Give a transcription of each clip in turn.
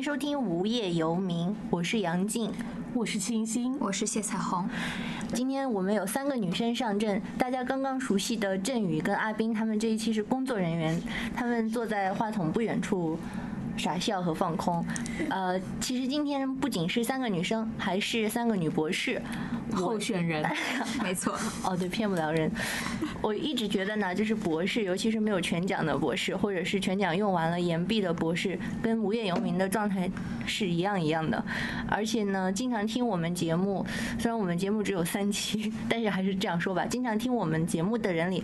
迎收听《无业游民》，我是杨静。我是清新，我是谢彩虹。今天我们有三个女生上阵，大家刚刚熟悉的振宇跟阿斌，他们这一期是工作人员，他们坐在话筒不远处傻笑和放空。呃，其实今天不仅是三个女生，还是三个女博士候选人，没错。哦，对，骗不了人。我一直觉得呢，就是博士，尤其是没有全奖的博士，或者是全奖用完了延毕的博士，跟无业游民的状态是一样一样的。而且呢，经常听我们节目，虽然我们节目只有三期，但是还是这样说吧，经常听我们节目的人里。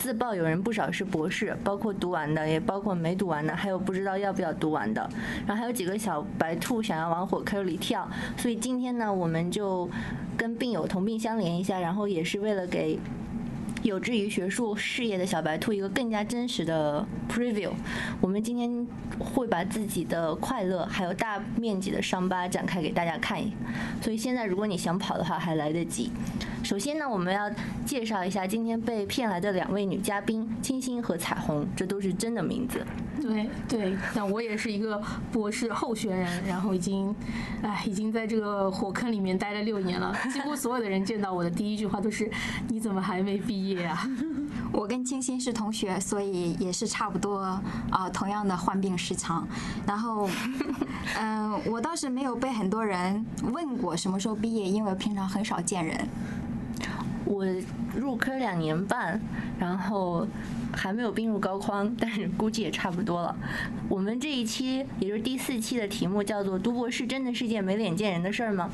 自曝有人不少是博士，包括读完的，也包括没读完的，还有不知道要不要读完的。然后还有几个小白兔想要往火坑里跳，所以今天呢，我们就跟病友同病相怜一下，然后也是为了给。有志于学术事业的小白兔一个更加真实的 preview。我们今天会把自己的快乐还有大面积的伤疤展开给大家看一，所以现在如果你想跑的话还来得及。首先呢，我们要介绍一下今天被骗来的两位女嘉宾清新和彩虹，这都是真的名字。对对，那我也是一个博士候选人，然后已经，哎，已经在这个火坑里面待了六年了。几乎所有的人见到我的第一句话都是：“你怎么还没毕业啊？” 我跟清新是同学，所以也是差不多啊，同样的患病时长。然后，嗯，我倒是没有被很多人问过什么时候毕业，因为平常很少见人。我入科两年半，然后还没有病入膏肓，但是估计也差不多了。我们这一期，也就是第四期的题目叫做“读博士真的是件没脸见人的事儿吗？”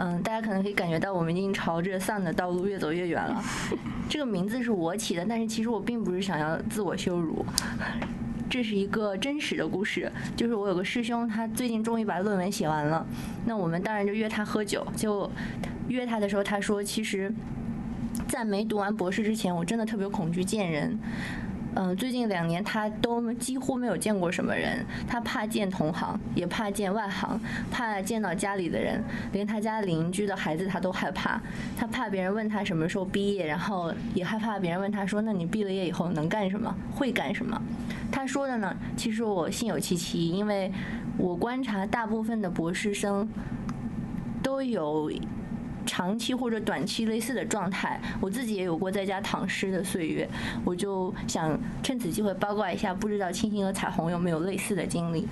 嗯，大家可能可以感觉到我们已经朝着丧的道路越走越远了。这个名字是我起的，但是其实我并不是想要自我羞辱。这是一个真实的故事，就是我有个师兄，他最近终于把论文写完了，那我们当然就约他喝酒。就约他的时候，他说其实。在没读完博士之前，我真的特别恐惧见人。嗯，最近两年他都几乎没有见过什么人，他怕见同行，也怕见外行，怕见到家里的人，连他家邻居的孩子他都害怕。他怕别人问他什么时候毕业，然后也害怕别人问他说：“那你毕了业以后能干什么？会干什么？”他说的呢，其实我心有戚戚，因为我观察大部分的博士生都有。长期或者短期类似的状态，我自己也有过在家躺尸的岁月，我就想趁此机会八卦一下，不知道青青和彩虹有没有类似的经历。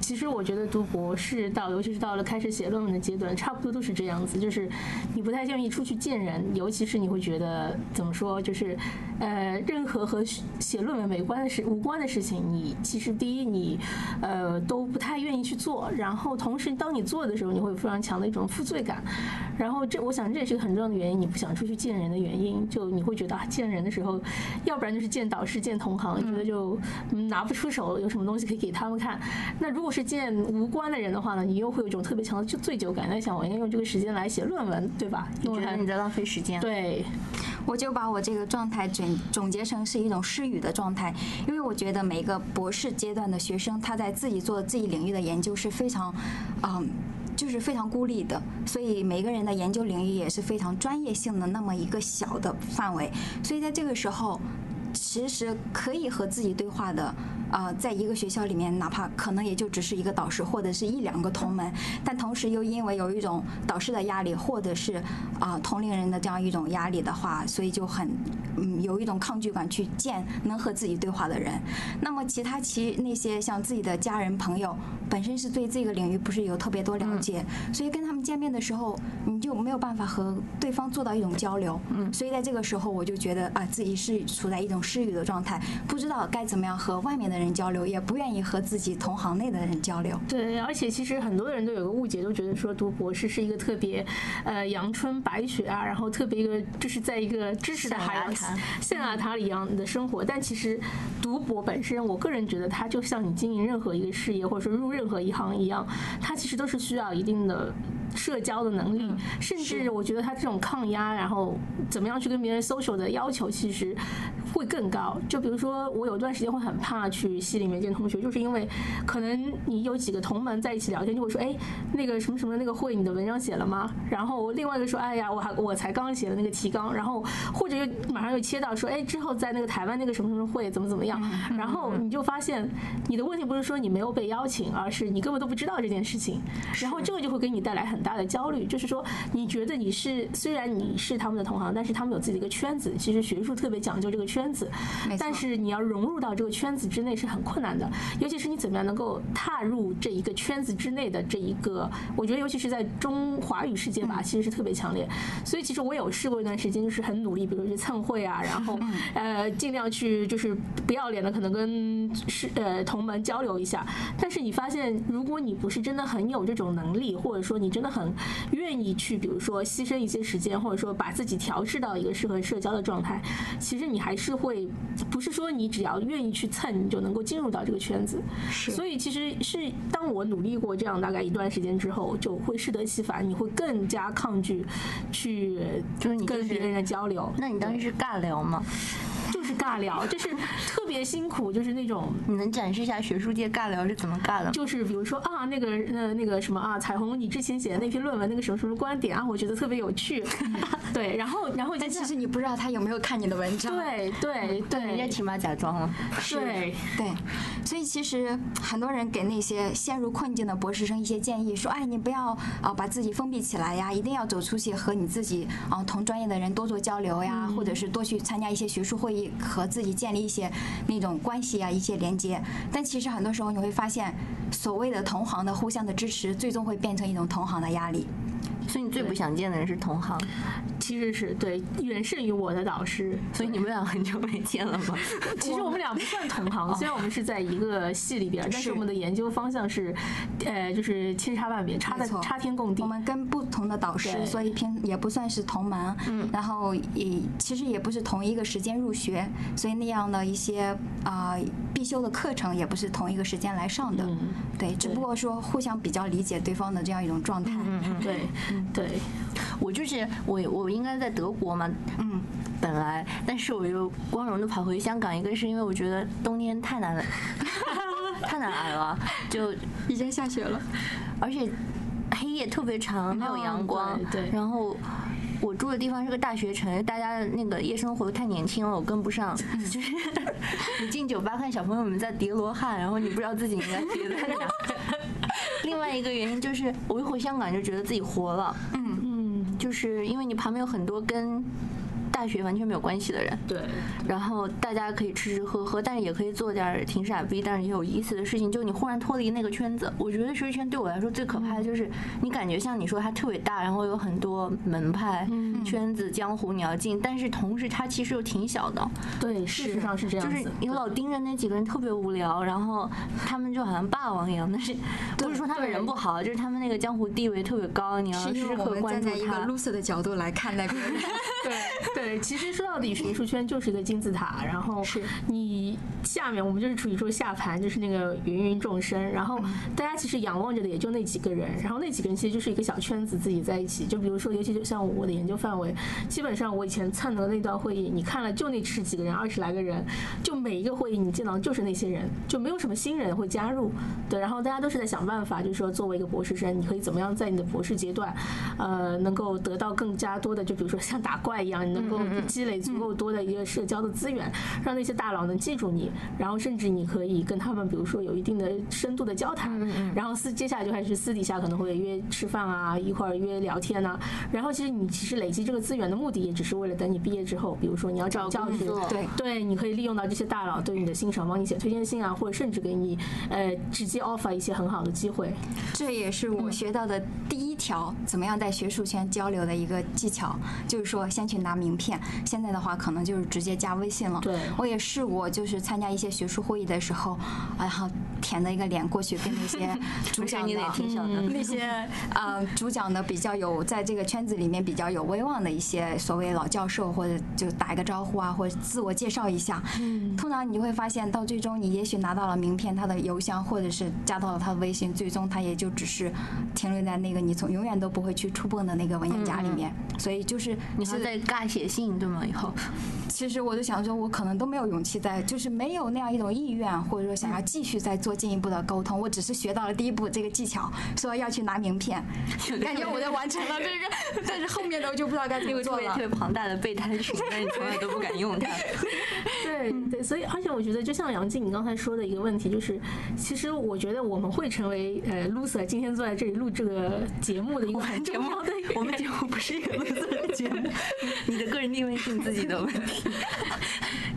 其实我觉得读博士到，尤其是到了开始写论文的阶段，差不多都是这样子，就是你不太愿意出去见人，尤其是你会觉得怎么说，就是呃，任何和写论文没关的事、无关的事情，你其实第一你呃都不太愿意去做，然后同时当你做的时候，你会有非常强的一种负罪感，然后这我想这也是个很重要的原因，你不想出去见人的原因，就你会觉得啊，见人的时候，要不然就是见导师、见同行，觉得就拿不出手，有什么东西可以给他们看，那如果是见无关的人的话呢，你又会有一种特别强的罪疚感。在想，我应该用这个时间来写论文，对吧？因为你在浪费时间。对，我就把我这个状态总总结成是一种失语的状态。因为我觉得每个博士阶段的学生，他在自己做自己领域的研究是非常，嗯，就是非常孤立的。所以每个人的研究领域也是非常专业性的那么一个小的范围。所以在这个时候，其实可以和自己对话的。啊，在一个学校里面，哪怕可能也就只是一个导师或者是一两个同门，但同时又因为有一种导师的压力，或者是啊同龄人的这样一种压力的话，所以就很嗯有一种抗拒感去见能和自己对话的人。那么其他其那些像自己的家人朋友，本身是对这个领域不是有特别多了解，所以跟他们见面的时候，你就没有办法和对方做到一种交流。嗯，所以在这个时候，我就觉得啊自己是处在一种种失语的状态，不知道该怎么样和外面的人交流，也不愿意和自己同行内的人交流。对，而且其实很多人都有个误解，都觉得说读博士是一个特别，呃，阳春白雪啊，然后特别一个就是在一个知识的海洋象牙塔里一样的生活。但其实读博本身，我个人觉得它就像你经营任何一个事业，或者说入任何一行一样，它其实都是需要一定的。社交的能力，甚至我觉得他这种抗压，然后怎么样去跟别人 social 的要求，其实会更高。就比如说，我有段时间会很怕去系里面见同学，就是因为可能你有几个同门在一起聊天，就会说，哎，那个什么什么那个会，你的文章写了吗？然后另外一个说，哎呀，我还我才刚写了那个提纲，然后或者又马上又切到说，哎，之后在那个台湾那个什么什么会怎么怎么样，然后你就发现你的问题不是说你没有被邀请，而是你根本都不知道这件事情，然后这个就会给你带来很大的焦虑，就是说你觉得你是虽然你是他们的同行，但是他们有自己的一个圈子，其实学术特别讲究这个圈子，但是你要融入到这个圈子之内是很困难的，尤其是你怎么样能够踏入这一个圈子之内的这一个，我觉得尤其是在中华语世界吧，其实是特别强烈。所以其实我有试过一段时间，就是很努力，比如说去蹭会啊，然后呃尽量去就是不要脸的可能跟是呃同门交流一下。但是你发现，如果你不是真的很有这种能力，或者说你真的很愿意去，比如说牺牲一些时间，或者说把自己调试到一个适合社交的状态，其实你还是会，不是说你只要愿意去蹭，你就能够进入到这个圈子。是所以其实是当我努力过这样大概一段时间之后，就会适得其反，你会更加抗拒去就是跟别人的交流。那你当时是尬聊吗？就是尬聊，就是特别辛苦，就是那种你能展示一下学术界尬聊是怎么尬的吗？就是比如说啊，那个呃那个什么啊，彩虹，你之前写的那篇论文那个什么什么观点啊，我觉得特别有趣，对，然后然后但其实你不知道他有没有看你的文章。对对对人家起码假装了。对对，所以其实很多人给那些陷入困境的博士生一些建议，说：“哎，你不要啊把自己封闭起来呀，一定要走出去，和你自己啊同专业的人多做交流呀，或者是多去参加一些学术会议，和自己建立一些那种关系啊，一些连接。”但其实很多时候你会发现，所谓的同行的互相的支持，最终会变成一种同行的压力。所以你最不想见的人是同行，其实是对远胜于我的导师，所以你们俩很久没见了吗？其实我们俩不算同行，虽然我们是在一个系里边，但是是我们的研究方向是，呃，就是千差万别，差的差天共地。我。们跟不同的导师，所以偏也不算是同门，嗯，然后也其实也不是同一个时间入学，所以那样的一些啊、必修的课程也不是同一个时间来上的，嗯。对，只不过说互相比较理解对方的这样一种状态，嗯对 对，我就是我，我应该在德国嘛，嗯，本来，但是我又光荣的跑回香港，一个是因为我觉得冬天太难了，太难挨了，就 已经下雪了，而且黑夜特别长，没有阳光，对对然后。我住的地方是个大学城，大家那个夜生活太年轻了，我跟不上。就是你进酒吧看小朋友们在叠罗汉，然后你不知道自己应该叠在哪。另外一个原因就是，我一回香港就觉得自己活了，嗯嗯，就是因为你旁边有很多跟大学完全没有关系的人，对，然后大家可以吃吃喝喝，但是也可以做点儿挺傻逼但是也有意思的事情。就你忽然脱离那个圈子，我觉得学习圈对我来说最可怕的就是你感觉像你说它特别大，然后有很多门派、圈子、江湖你要进，但是同时它其实又挺小的，对，事实上是这样子。就是你老盯着那几个人特别无聊，然后他们就好像霸王一样，但是不是说他们人不好，就是他们那个江湖地位特别高，你要时刻关注们站在一个他。loser 的角度来看待别人，对 对，其实说到底，学术圈就是一个金字塔，然后是你下面我们就是处于说下盘，就是那个芸芸众生，然后大家其实仰望着的也就那几个人，然后那几个人其实就是一个小圈子自己在一起。就比如说，尤其就像我的研究范围，基本上我以前参的那段会议，你看了就那十几个人，二十来个人，就每一个会议你见到就是那些人，就没有什么新人会加入。对，然后大家都是在想办法，就是说作为一个博士生，你可以怎么样在你的博士阶段，呃，能够得到更加多的，就比如说像打怪一样，你能够积累足够多的一个社交的资源，让那些大佬能记住你，然后甚至你可以跟他们，比如说有一定的深度的交谈，然后私接下来就开始私底下可能会约吃饭啊，一块儿约聊天呐、然后其实你其实累积这个资源的目的，也只是为了等你毕业之后，比如说你要找教职，对。对，你可以利用到这些大佬对你的欣赏，帮你写推荐信啊，或者甚至给你呃直接 offer 一些很好的机会。这也是我学到的第一条，怎么样在学术圈交流的一个技巧，就是说先去拿名片。现在的话，可能就是直接加微信了。对我也试过，就是参加一些学术会议的时候，然后填的一个脸过去跟那些 主讲你的脸挺小的。那些呃主讲的比较有在这个圈子里面比较有威望的一些所谓老教授，或者就打一个招呼啊，或者自我介绍一下。嗯通常你就会发现，到最终你也许拿到了名片、他的邮箱，或者是加到了他的微信，最终他也就只是停留在那个你从永远都不会去触碰的那个文件夹里面。所以就是是你是在尬写信对吗？以后 其实我就想说，我可能都没有勇气在，就是没有那样一种意愿，或者说想要继续再做进一步的沟通。我只是学到了第一步这个技巧，说要去拿名片，感觉我在完成了，这个但是后面的我就不知道该怎么做了那个特别庞大的备胎群，但你从来都不敢用它。对对，所以而且我觉得，就像杨静你刚才说的一个问题，就是其实我觉得我们会成为呃 loser，今天坐在这里录这个节目的一个很重要的我们节目不是一个 loser 的节目，你的个人定位是你自己的问题。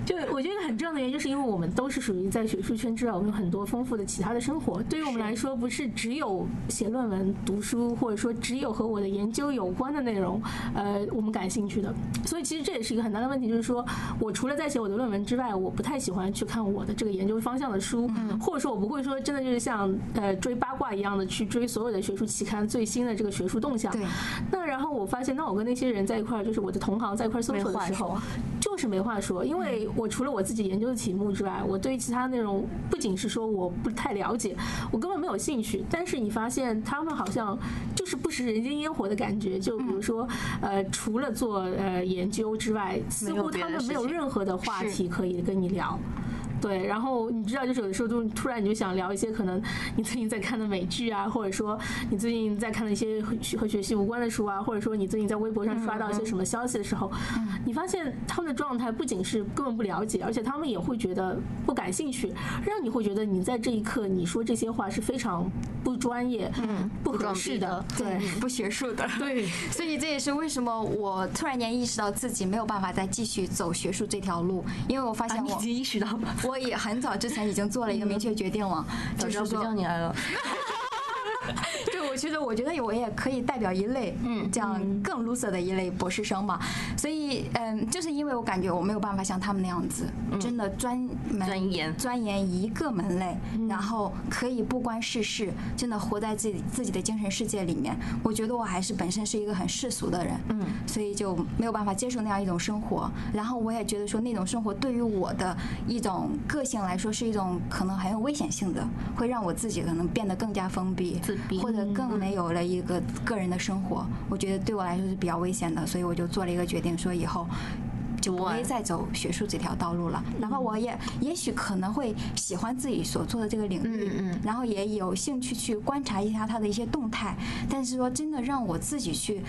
就我觉得很重要的原因，就是因为我们都是属于在学术圈之外，我们有很多丰富的其他的生活。对于我们来说，不是只有写论文、读书，或者说只有和我的研究有关的内容，呃，我们感兴趣的。所以其实这也是一个很大的问题，就是说我除了在写我的论文之外，我不太喜欢去看我的这个研究方向的书，或者说我不会说真的就是像呃追八卦一样的去追所有的学术期刊最新的这个学术动向。对，那然后我发现，当我跟那些人在一块儿，就是我的同行在一块儿搜索的时候，就是没话说，因为我除了我自己研究的题目之外，我对其他内容不仅是说我不太了解，我根本没有兴趣。但是你发现他们好像就是不食人间烟火的感觉，就比如说，呃，除了做呃研究之外，似乎他们没有任何的话题可以跟你聊。对，然后你知道，就是有的时候就突然你就想聊一些可能你最近在看的美剧啊，或者说你最近在看的一些和和学习无关的书啊，或者说你最近在微博上刷到一些什么消息的时候，你发现他们的状态不仅是根本不了解，而且他们也会觉得不感兴趣，让你会觉得你在这一刻你说这些话是非常不专业、嗯不合适的的，对不学术的。对。所以这也是为什么我突然间意识到自己没有办法再继续走学术这条路，因为我发啊，你已经意识到了，我 也很早之前已经做了一个明确决定了，就是说叫你来了。对，我觉得我觉得我也可以代表一类，嗯这样更 loser 的一类博士生嘛。所以，嗯，就是因为我感觉我没有办法像他们那样子，真的专门嗯钻研钻研一个门类，嗯然后可以不关世事，真的活在自己自己的精神世界里面。我觉得我还是本身是一个很世俗的人，嗯，所以就没有办法接受那样一种生活。然后我也觉得说那种生活对于我的一种个性来说是一种可能很有危险性的，会让我自己可能变得更加封闭，自闭或者更更没有了一个个人的生活。我觉得对我来说是比较危险的，所以我就做了一个决定，说以后。就不会再走学术这条道路了。然后我也也许可能会喜欢自己所做的这个领域，嗯嗯然后也有兴趣去观察一下它的一些动态。但是说真的让我自己去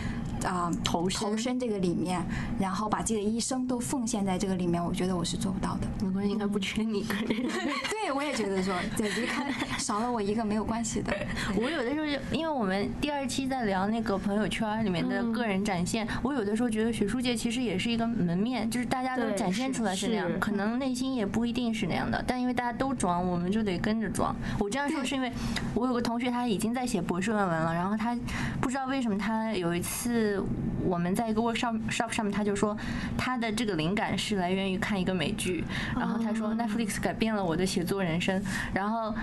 啊、投身投身这个里面，然后把自己的一生都奉献在这个里面，我觉得我是做不到的。没关系，应该不缺你一个人。对，我也觉得说，对，离开少了我一个没有关系的。我有的时候就，因为我们第二期在聊那个朋友圈里面的个人展现，我有的时候觉得学术界其实也是一个门面，就是大家都展现出来是那样是，可能内心也不一定是那样的，但因为大家都装，我们就得跟着装。我这样说是因为我有个同学他已经在写博士论文了，然后他不知道为什么他有一次我们在一个 workshop shop 上面，他就说他的这个灵感是来源于看一个美剧，然后他说 Netflix 改变了我的写作人生，然后。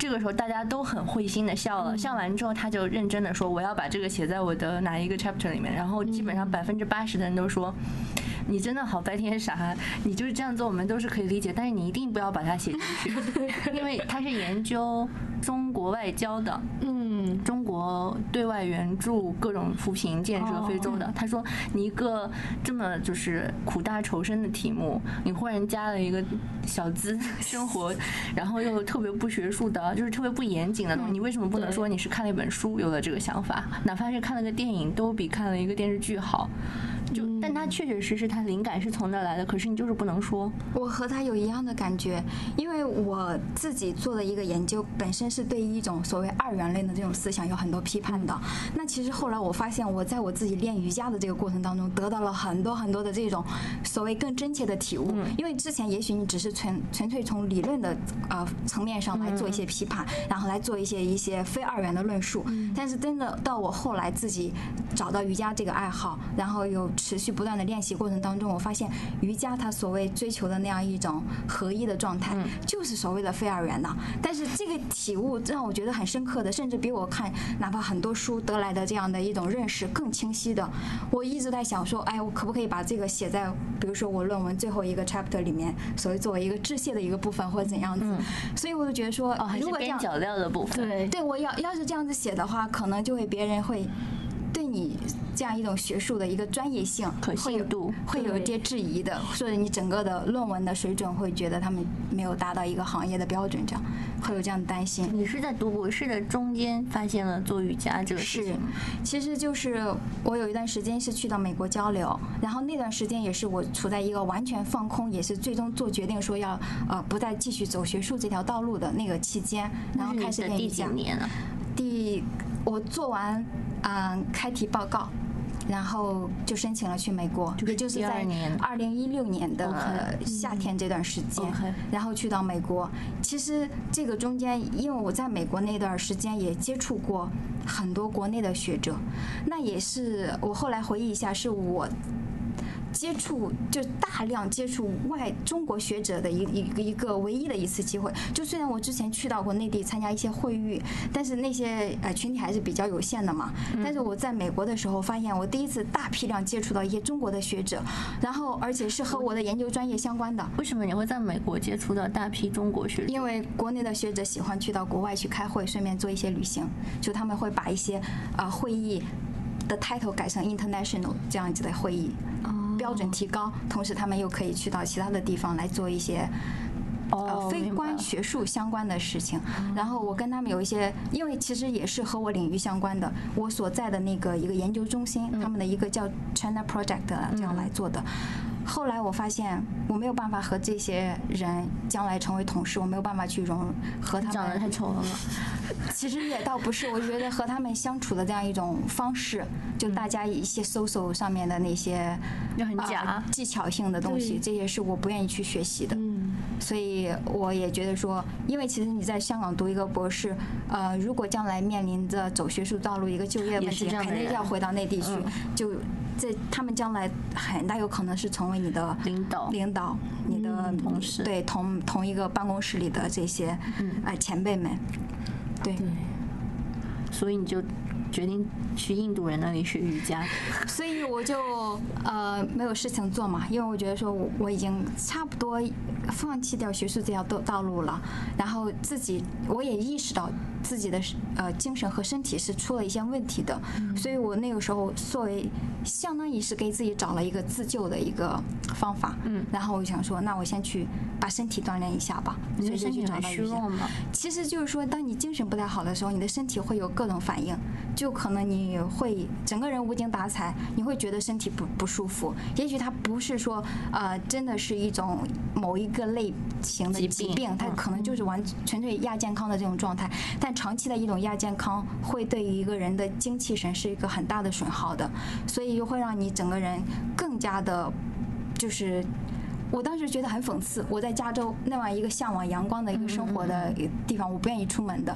这个时候大家都很会心的笑了，笑完之后他就认真的说我要把这个写在我的哪一个 chapter 里面，然后基本上百分之八十的人都说。你真的好白天傻，你就是这样做，我们都是可以理解，但是你一定不要把它写进去，因为他是研究中国外交的，嗯，中国对外援助各种扶贫建设非洲的。他说你一个这么就是苦大仇深的题目，你忽然加了一个小资 生活，然后又特别不学术的，就是特别不严谨的东西，你为什么不能说你是看了一本书有了这个想法，哪怕是看了个电影，都比看了一个电视剧好。就，但他确确实实他灵感是从那儿来的，可是你就是不能说。我和他有一样的感觉，因为我自己做的一个研究，本身是对一种所谓二元论的这种思想有很多批判的。那其实后来我发现，我在我自己练瑜伽的这个过程当中，得到了很多很多的这种所谓更真切的体悟。因为之前也许你只是纯纯粹从理论的呃层面上来做一些批判，然后来做一些一些非二元的论述，但是真的到我后来自己找到瑜伽这个爱好，然后又持续。不断的练习过程当中，我发现瑜伽它所谓追求的那样一种合一的状态，就是所谓的非二元的。但是这个体悟让我觉得很深刻的，甚至比我看哪怕很多书得来的这样的一种认识更清晰的。我一直在想说，哎，我可不可以把这个写在，比如说我论文最后一个 chapter 里面，所谓作为一个致谢的一个部分或者怎样子。所以我就觉得说，哦，如果这样，边角料的部分。对对我要要是这样子写的话，可能就会别人会对你这样一种学术的一个专业性可信度会有一些质疑的，或者你整个的论文的水准会觉得他们没有达到一个行业的标准，这样会有这样的担心。你是在读博士的中间发现了做瑜伽这个事情是？，其实就是我有一段时间是去到美国交流，然后那段时间也是我处在一个完全放空，也是最终做决定说要呃不再继续走学术这条道路的那个期间，然后开始练瑜伽。第我做完嗯、开题报告。然后就申请了去美国，也就是在年二零一六年的夏天这段时间然后去到美国。其实这个中间，因为我在美国那段时间也接触过很多国内的学者，那也是我后来回忆一下，是我接触就大量接触外中国学者的一一个一个唯一的一次机会。就虽然我之前去到过内地参加一些会议，但是那些呃群体还是比较有限的嘛。但是我在美国的时候，发现我第一次大批量接触到一些中国的学者，然后而且是和我的研究专业相关的。为什么你会在美国接触到大批中国学者？因为国内的学者喜欢去到国外去开会，顺便做一些旅行，就他们会把一些呃会议的 title 改成 international 这样子的会议，标准提高，同时他们又可以去到其他的地方来做一些。哦呃，非关学术相关的事情，然后我跟他们有一些，因为其实也是和我领域相关的，我所在的那个一个研究中心，他们的一个叫 China Project 的这样来做的。后来我发现我没有办法和这些人将来成为同事，我没有办法去融和他们长得太们。丑了吗？其实也倒不是，我觉得和他们相处的这样一种方式，就大家一些 social 上面的那些就很呃假。技巧性的东西，这些是我不愿意去学习的。嗯，所以我也觉得说，因为其实你在香港读一个博士，呃，如果将来面临着走学术道路一个就业问题，肯定要回到内地去，嗯就这他们将来很大有可能是成为你的领导领导，你的嗯同事对同同一个办公室里的这些呃前辈们，对。对，所以你就决定去印度人那里学瑜伽。所以我就呃没有事情做嘛，因为我觉得说我已经差不多放弃掉学术这条道道路了，然后自己我也意识到自己的呃精神和身体是出了一些问题的，所以我那个时候作为相当于是给自己找了一个自救的一个方法，嗯，然后我想说，那我先去把身体锻炼一下吧，你身体很。虚弱吗？其实就是说，当你精神不太好的时候，你的身体会有各种反应，就可能你会整个人无精打采，你会觉得身体不不舒服。也许它不是说呃，真的是一种某一个类型的疾病疾病，它嗯可能就是完纯粹亚健康的这种状态。但长期的一种亚健康，会对于一个人的精气神是一个很大的损耗的，所以又会让你整个人更加的，就是。我当时觉得很讽刺，我在加州那样一个向往阳光的一个生活的地方，我不愿意出门的。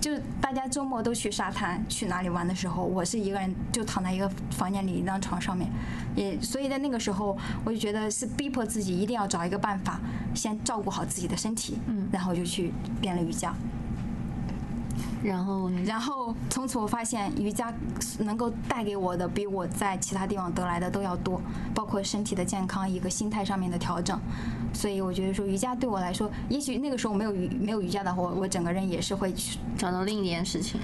就是大家周末都去沙滩、去哪里玩的时候，我是一个人就躺在一个房间里一张床上面，也所以在那个时候，我就觉得是逼迫自己一定要找一个办法，先照顾好自己的身体，嗯然后就去练了瑜伽。然后然后从此我发现瑜伽能够带给我的比我在其他地方得来的都要多，包括身体的健康，一个心态上面的调整。所以我觉得说瑜伽对我来说，也许那个时候没有瑜没有瑜伽的话，我我整个人也是会去，找到另一件事情，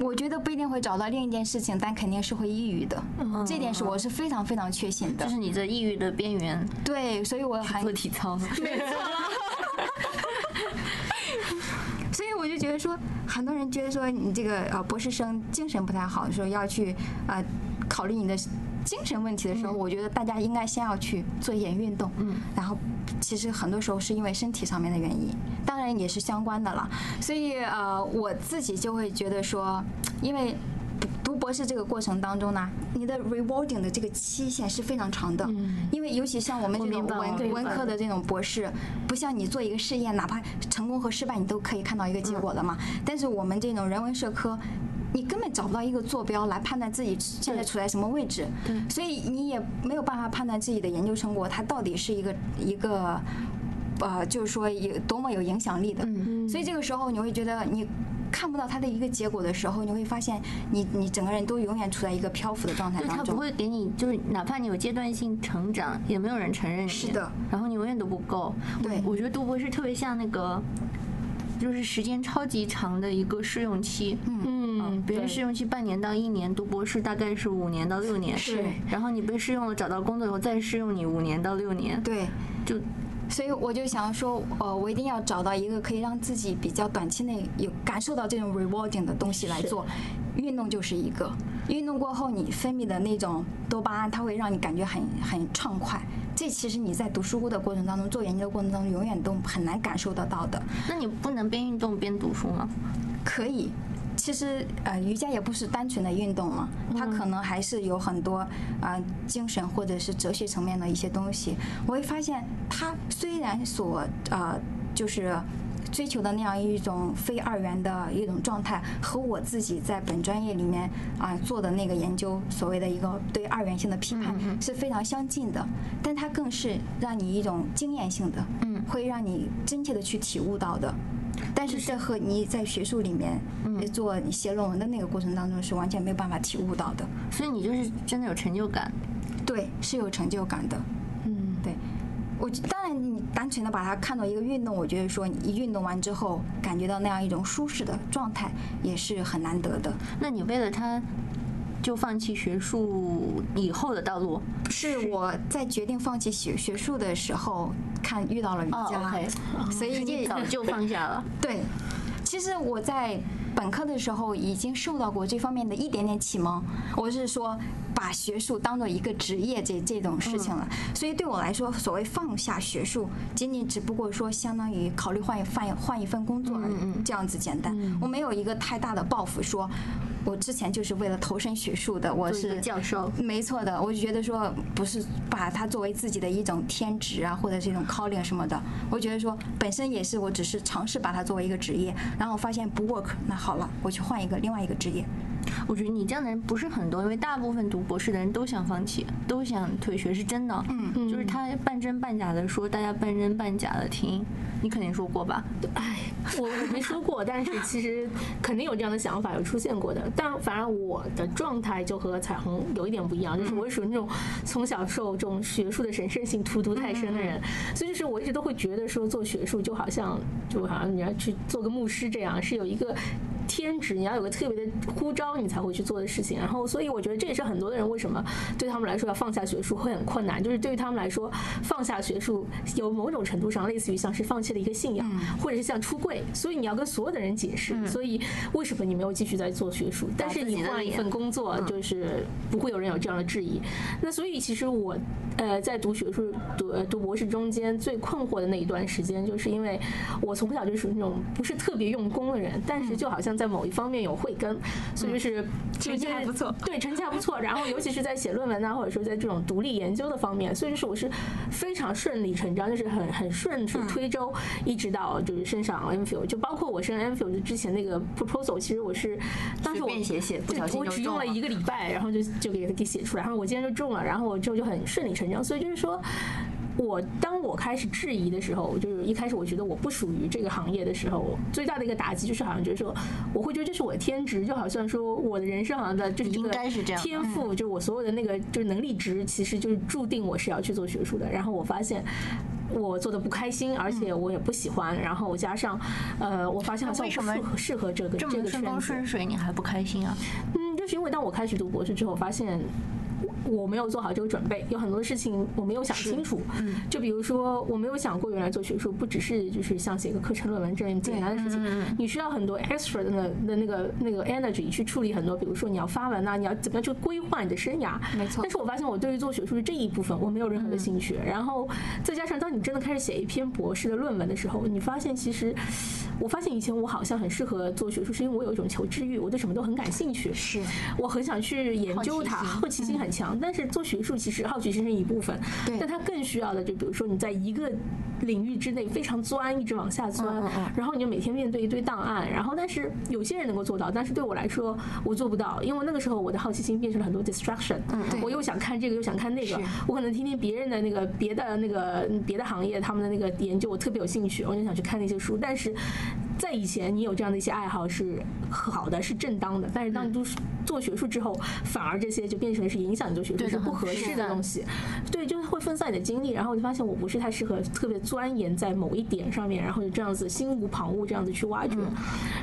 我觉得不一定会找到另一件事情，但肯定是会抑郁的。嗯这点是我是非常非常确信的就。是你在抑郁的边缘对，所以我还做体操。所以我就觉得说，很多人觉得说你这个呃博士生精神不太好的时候，要去呃考虑你的精神问题的时候，我觉得大家应该先要去做一点运动，嗯，然后其实很多时候是因为身体上面的原因，当然也是相关的了。所以呃我自己就会觉得说，因为。读博士这个过程当中呢，你的 rewarding 的这个期限是非常长的，因为尤其像我们这种文文科的这种博士，不像你做一个试验，哪怕成功和失败，你都可以看到一个结果的嘛。但是我们这种人文社科，你根本找不到一个坐标来判断自己现在处在什么位置，所以你也没有办法判断自己的研究成果它到底是一个一个。呃，就是说有多么有影响力的，嗯所以这个时候你会觉得你看不到它的一个结果的时候，你会发现你你整个人都永远处在一个漂浮的状态就他不。会给你，就是哪怕你有阶段性成长，也没有人承认你。是的，然后你永远都不够。对我觉得读博士特别像那个，就是时间超级长的一个试用期。嗯，对别人试用期半年到一年，读博士大概是五年到六年。是然后你被试用了，找到工作以后再试用你五年到六年。对，就所以我就想说，呃，我一定要找到一个可以让自己比较短期内有感受到这种 rewarding 的东西来做。运动就是一个，运动过后你分泌的那种多巴胺，它会让你感觉很很畅快。这其实你在读书的过程当中、做研究的过程当中，永远都很难感受得到的。那你不能边运动边读书吗？可以。其实，呃，瑜伽也不是单纯的运动嘛，它可能还是有很多啊、呃精神或者是哲学层面的一些东西。我会发现，它虽然所呃就是追求的那样一种非二元的一种状态，和我自己在本专业里面啊、做的那个研究所谓的一个对二元性的批判是非常相近的，但它更是让你一种经验性的，嗯会让你真切的去体悟到的。但是这和你在学术里面做你写论文的那个过程当中是完全没有办法体悟到的。所以你就是真的有成就感。对，是有成就感的。嗯，对，我当然你单纯的把它看作一个运动，我觉得说你一运动完之后感觉到那样一种舒适的状态，也是很难得的。那你为了他，就放弃学术以后的道路？是我在决定放弃学学术的时候，看遇到了瑜哦伽，，OK，所以你早就放下了。对，其实我在本科的时候已经受到过这方面的一点点启蒙。我是说，把学术当做一个职业这这种事情了。所以对我来说，所谓放下学术，仅仅只不过说相当于考虑换一换换一份工作而已，这样子简单。我没有一个太大的抱负，说我之前就是为了投身学术的，我是教授，没错的，我就觉得说不是把它作为自己的一种天职啊，或者是一种 calling 什么的。我觉得说本身也是，我只是尝试把它作为一个职业，然后发现不 work，那好了，我去换一个另外一个职业。我觉得你这样的人不是很多，因为大部分读博士的人都想放弃，都想退学，是真的。嗯就是他半真半假的说，大家半真半假的听。你肯定说过吧？哎，我我没说过，但是其实肯定有这样的想法，有出现过的。但反而我的状态就和彩虹有一点不一样，就是我属于那种从小受这种学术的神圣性荼毒太深的人，所以就是我一直都会觉得说做学术就好像就好像你要去做个牧师这样，是有一个。天职，你要有个特别的呼召，你才会去做的事情。然后，所以我觉得这也是很多的人为什么对他们来说要放下学术会很困难，就是对于他们来说，放下学术有某种程度上类似于像是放弃了一个信仰，或者是像出柜。所以你要跟所有的人解释，所以为什么你没有继续在做学术，但是你换了一份工作，就是不会有人有这样的质疑。那所以其实我呃在读学术读呃读博士中间最困惑的那一段时间，就是因为我从小就属于那种不是特别用功的人，但是就好像在某一方面有慧根，所以就是成绩还不错对成绩还不错。然后尤其是在写论文啊，或者说在这种独立研究的方面，所以就是我是非常顺理成章，就是很很顺水推舟，一直到就是升上 MPhil，就包括我升 MPhil 之前那个 proposal，其实我是当时我便写写不小心我就只用了一个礼拜，然后就就给它给写出来，然后我今天就中了，然后我之后就很顺理成章。所以就是说，我当我开始质疑的时候，就是一开始我觉得我不属于这个行业的时候，最大的一个打击就是好像就是说，我会觉得这是我的天职，就好像说我的人生好像在就是这应个该是这样天赋，就我所有的那个就是能力值，其实就是注定我是要去做学术的。然后我发现。我做的不开心，而且我也不喜欢，然后加上，呃，我发现好像我不适合这个这这个么顺风。顺水，你还不开心啊？嗯，就是因为当我开始读博士之后，发现我没有做好这个准备，有很多事情我没有想清楚。嗯。就比如说，我没有想过原来做学术不只是就是像写个课程论文这样简单的事情，嗯你需要很多 extra 的那的那个那个 energy 去处理很多，比如说你要发文啊，你要怎么样去规划你的生涯。没错。但是我发现我对于做学术的这一部分我没有任何的兴趣，然后再加上当你真的开始写一篇博士的论文的时候，你发现其实，我发现以前我好像很适合做学术，是因为我有一种求知欲，我对什么都很感兴趣。是，我很想去研究它，好奇心很强。但是做学术其实好奇心是一部分，对但它更需要的就比如说你在一个领域之内非常钻，一直往下钻嗯嗯嗯，然后你就每天面对一堆档案，然后但是有些人能够做到，但是对我来说我做不到，因为那个时候我的好奇心变成了很多 distraction，对我又想看这个又想看那个，我可能听听别人的那个别的那个别的行业他们的那个研究，我特别有兴趣，我就想去看那些书。但是在以前，你有这样的一些爱好是好的，是正当的。但是当你做做学术之后，反而这些就变成是影响你做学术是不合适的东西。对，就是会分散你的精力，然后我就发现我不是太适合特别钻研在某一点上面，然后就这样子心无旁骛这样子去挖掘。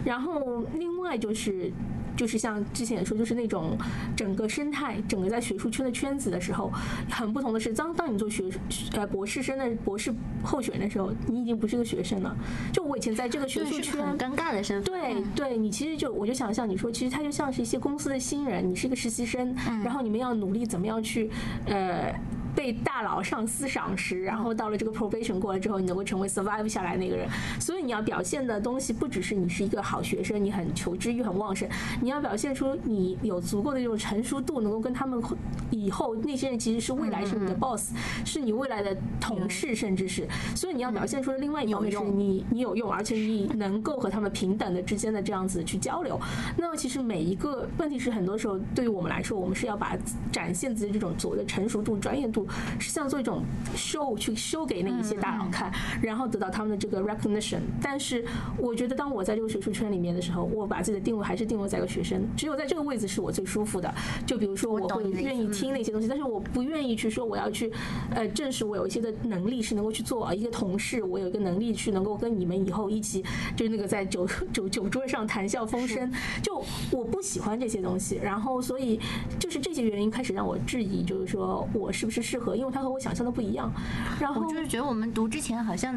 然后另外就是。就是像之前也说，就是那种整个生态，整个在学术圈的圈子的时候，很不同的是，当当你做学呃博士生的博士候选人的时候，你已经不是个学生了。就我以前在这个学术圈，很尴尬的身份。对对，你其实就我就想象你说，其实他就像是一些公司的新人，你是一个实习生，然后你们要努力怎么样去呃。被大佬上司赏识，然后到了这个 probation 过了之后，你能够成为 survive 下来那个人。所以你要表现的东西不只是你是一个好学生，你很求知欲很旺盛，你要表现出你有足够的这种成熟度，能够跟他们以后那些人其实是未来是你的 boss，是你未来的同事，甚至是。所以你要表现出的另外一方面是你你有用，而且你能够和他们平等的之间的这样子去交流。那么其实每一个问题是很多时候对于我们来说，我们是要把展现自己这种所谓的成熟度、专业度。是像做一种 show 去 show 给那一些大佬看，然后得到他们的这个 recognition。但是我觉得，当我在这个学术圈里面的时候，我把自己的定位还是定位在一个学生，只有在这个位置是我最舒服的。就比如说，我会愿意听那些东西，但是我不愿意去说我要去呃证实我有一些的能力是能够去做一个同事，我有一个能力去能够跟你们以后一起就是那个在酒 酒酒桌上谈笑风生。就我不喜欢这些东西，然后所以就是这些原因开始让我质疑，就是说我是不是适合。因为它和我想象的不一样，然后我就是觉得我们读之前好像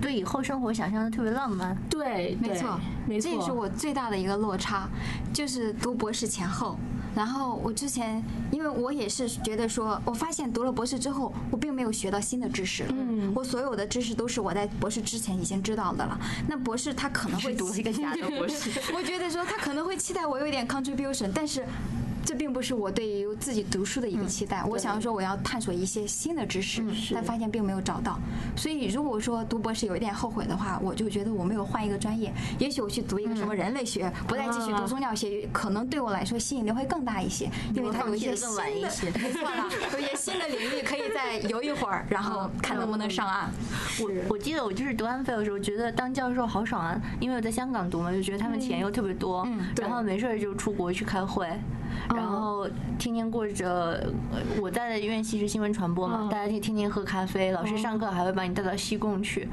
对以后生活想象的特别浪漫。对，没错，没错，这也是我最大的一个落差，就是读博士前后。然后我之前，因为我也是觉得说，我发现读了博士之后，我并没有学到新的知识。嗯，我所有的知识都是我在博士之前已经知道的了。那博士他可能会 读了一个假的博士，我觉得说他可能会期待我有一点 contribution，但是。这并不是我对于自己读书的一个期待。我想要说，我要探索一些新的知识，但发现并没有找到。所以，如果说读博士有一点后悔的话，我就觉得我没有换一个专业。也许我去读一个什么人类学，不再继续读宗教学，可能对我来说吸引力会更大一些，因为它有一些新的，没错了，有一些新的领域可以再游一会儿，然后看能不能上岸。我我记得我就是读安菲的时候，觉得当教授好爽啊，因为我在香港读嘛，就觉得他们钱又特别多，然后没事就出国去开会。然后天天过着我在的院系是新闻传播嘛，大家就天天喝咖啡，老师上课还会把你带到西贡去，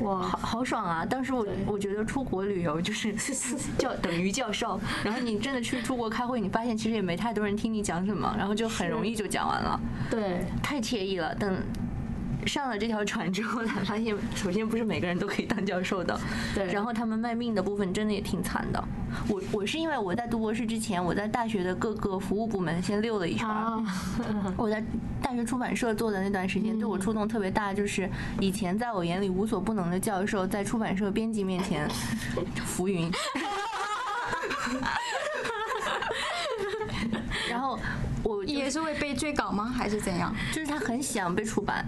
哇，好好爽啊！当时我我觉得出国旅游就是 教等于教授，然后你真的去出国开会，你发现其实也没太多人听你讲什么，然后就很容易就讲完了，对，太惬意了。等。上了这条船之后，才发现，首先不是每个人都可以当教授的，对。然后他们卖命的部分真的也挺惨的。我我是因为我在读博士之前，我在大学的各个服务部门先溜了一圈。我在大学出版社做的那段时间，对我触动特别大，就是以前在我眼里无所不能的教授，在出版社编辑面前浮云。然后我也是会被追稿吗？还是怎样？就是他很想被出版。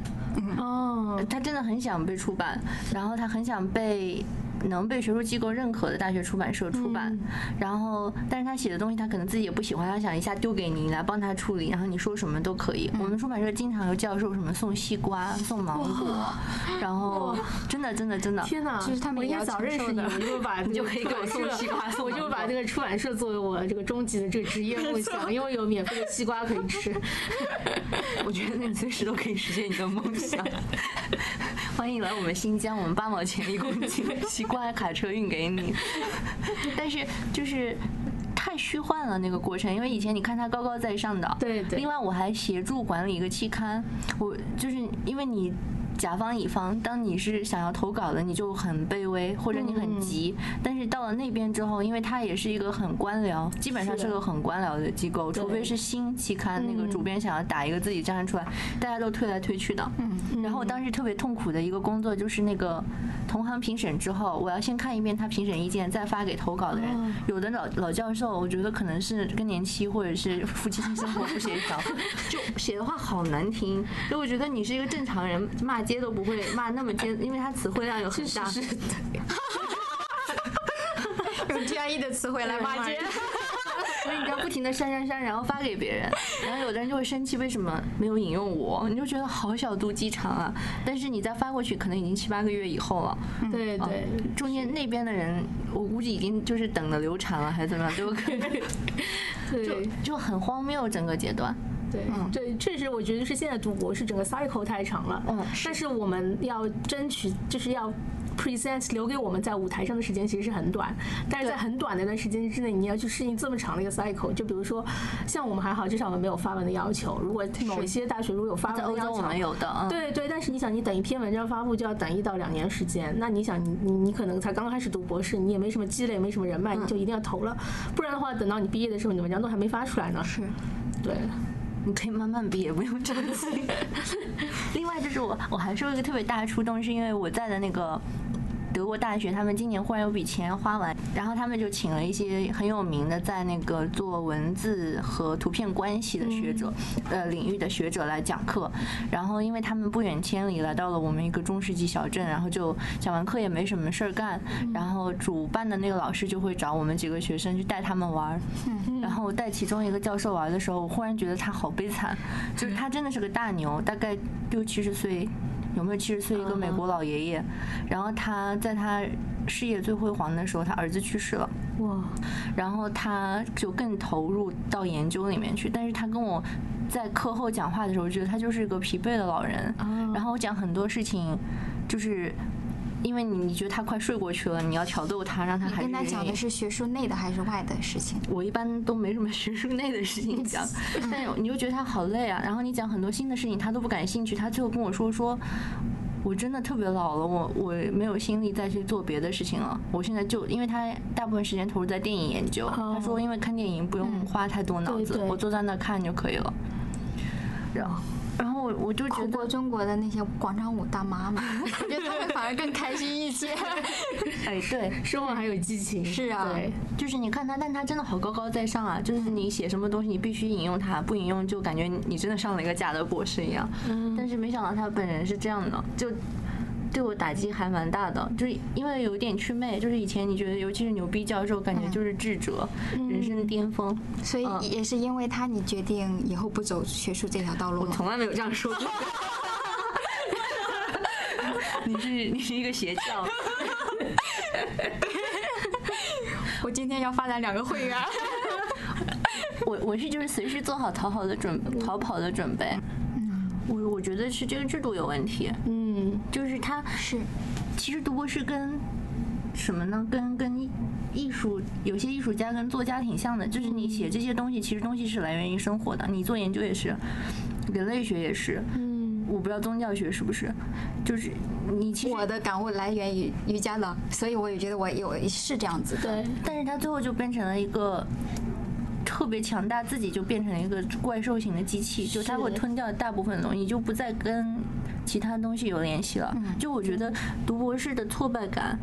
哦，他真的很想被出版，然后他很想被。能被学术机构认可的大学出版社出版，然后，但是他写的东西他可能自己也不喜欢，他想一下丢给你，你来帮他处理，然后你说什么都可以。我们出版社经常有教授什么送西瓜、送芒果，然后真的真的真的，天哪！就是他们也早认识你，我就把 你就可以给我送西瓜，我就把这个出版社作为我这个终极的这个职业梦想，因为有免费的西瓜可以吃。我觉得你随时都可以实现你的梦想。欢迎来我们新疆，我们八毛钱一公斤西。挂卡车运给你，但是就是太虚幻了那个过程，因为以前你看他高高在上的，对对。另外我还协助管理一个期刊，我就是因为你。甲方乙方，当你是想要投稿的，你就很卑微，或者你很急。但是到了那边之后，因为他也是一个很官僚，基本上是个很官僚的机构，除非是新期刊那个主编想要打一个自己站出来，大家都推来推去的。嗯然后我当时特别痛苦的一个工作就是那个同行评审之后，我要先看一遍他评审意见，再发给投稿的人。有的老老教授，我觉得可能是更年期或者是夫妻性生活不协调，就写的话好难听。就我觉得你是一个正常人，骂街都不会骂那么尖，因为他词汇量有很大。是用 GRE 的词汇来骂街。所以你就要不停的删删删，然后发给别人，然后有的人就会生气，为什么没有引用我？你就觉得好小肚鸡肠啊！但是你再发过去，可能已经七八个月以后了。对对，中间那边的人，我估计已经就是等的流产了，还是怎么样？就 对，就很荒谬整个阶段。对对，确实，我觉得是现在读博是整个 cycle 太长了。嗯，但是我们要争取，就是要。Present 留给我们在舞台上的时间其实是很短，但是在很短的一段时间之内，你要去适应这么长的一个 cycle。就比如说，像我们还好，至少我们没有发文的要求。如果某一些大学如果有发文的要求，我们有的。对对，但是你想，你等一篇文章发布就要等一到两年时间，那你想，你你你可能才刚开始读博士，你也没什么积累，没什么人脉，你就一定要投了，不然的话，等到你毕业的时候，你的文章都还没发出来呢。是，对，你可以慢慢比，也，不用着急。另外就是我，我还说一个特别大的触动，是因为我在的那个。德国大学，他们今年忽然有笔钱花完，然后他们就请了一些很有名的在那个做文字和图片关系的学者，呃，领域的学者来讲课。然后因为他们不远千里来到了我们一个中世纪小镇，然后就讲完课也没什么事儿干，然后主办的那个老师就会找我们几个学生去带他们玩。然后带其中一个教授玩的时候，我忽然觉得他好悲惨，就是他真的是个大牛，大概六七十岁。有没有七十岁一个美国老爷爷？然后他在他事业最辉煌的时候，他儿子去世了。哇！然后他就更投入到研究里面去。但是他跟我在课后讲话的时候，觉得他就是一个疲惫的老人。然后我讲很多事情，就是。因为你你觉得他快睡过去了，你要挑逗他，让他还是跟他讲的是学术内的还是外的事情？我一般都没什么学术内的事情讲，但是你就觉得他好累啊。然后你讲很多新的事情，他都不感兴趣。他最后跟我说说，我真的特别老了，我我没有心力再去做别的事情了。我现在就因为他大部分时间投入在电影研究，他说因为看电影不用花太多脑子，我坐在那看就可以了。然后。然后我我就觉得中国的那些广场舞大妈们，我觉得他们反而更开心一些。哎，对，说话还有激情。是啊，对，就是你看他，但他真的好高高在上啊！就是你写什么东西，你必须引用他，不引用就感觉你真的上了一个假的博士一样。嗯。但是没想到他本人是这样的，就。对我打击还蛮大的，就是因为有点祛魅，就是以前你觉得，尤其是牛逼教授，感觉就是智者，人生巅峰，所以也是因为他，你决定以后不走学术这条道路我从来没有这样说过。你是你是一个邪教。我今天要发展两个会员。我我是就是随时做好逃跑的准逃跑的准备。我我觉得是这个制度有问题。嗯，就是他是，其实读博士跟什么呢？跟跟艺术，有些艺术家跟作家挺像的。就是你写这些东西，其实东西是来源于生活的。你做研究也是，人类学也是。嗯，我不知道宗教学是不是，就是你其实我的感悟来源于瑜伽的，所以我也觉得我有是这样子的。对，但是他最后就变成了一个。特别强大，自己就变成了一个怪兽型的机器，就它会吞掉大部分的东西，就不再跟其他东西有联系了。就我觉得读博士的挫败感，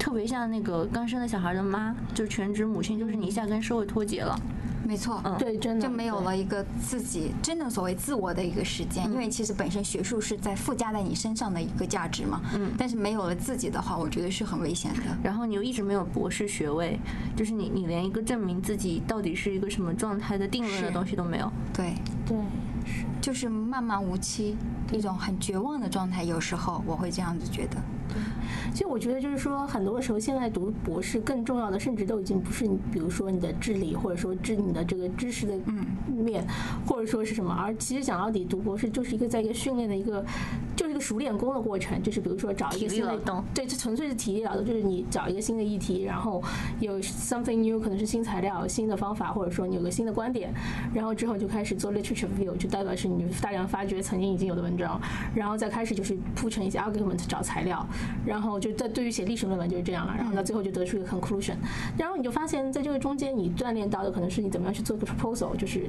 特别像那个刚生的小孩的妈，就全职母亲，就是你一下跟社会脱节了。没错，嗯对，真的就没有了一个自己真正所谓自我的一个时间，因为其实本身学术是在附加在你身上的一个价值嘛。嗯。但是没有了自己的话，我觉得是很危险的。然后你又一直没有博士学位，就是你你连一个证明自己到底是一个什么状态的定论的东西都没有。对对，是就是漫漫无期，一种很绝望的状态。有时候我会这样子觉得。其实我觉得就是说，很多时候现在读博士更重要的，甚至都已经不是你，比如说你的智力，或者说知你的这个知识的面，或者说是什么，而其实讲到底，读博士就是一个在一个训练的一个，就是一个熟练工的过程。就是比如说找一个新的，对，这纯粹是体力劳动，就是你找一个新的议题，然后有 something new，可能是新材料、新的方法，或者说你有个新的观点，然后之后就开始做 literature review，就代表是你大量发掘曾经已经有的文章，然后再开始就是铺成一些 argument 找材料。然后就在对于写历史论文就是这样了，然后到最后就得出一个 conclusion，然后你就发现在这个中间你锻炼到的可能是你怎么样去做一个 proposal，就是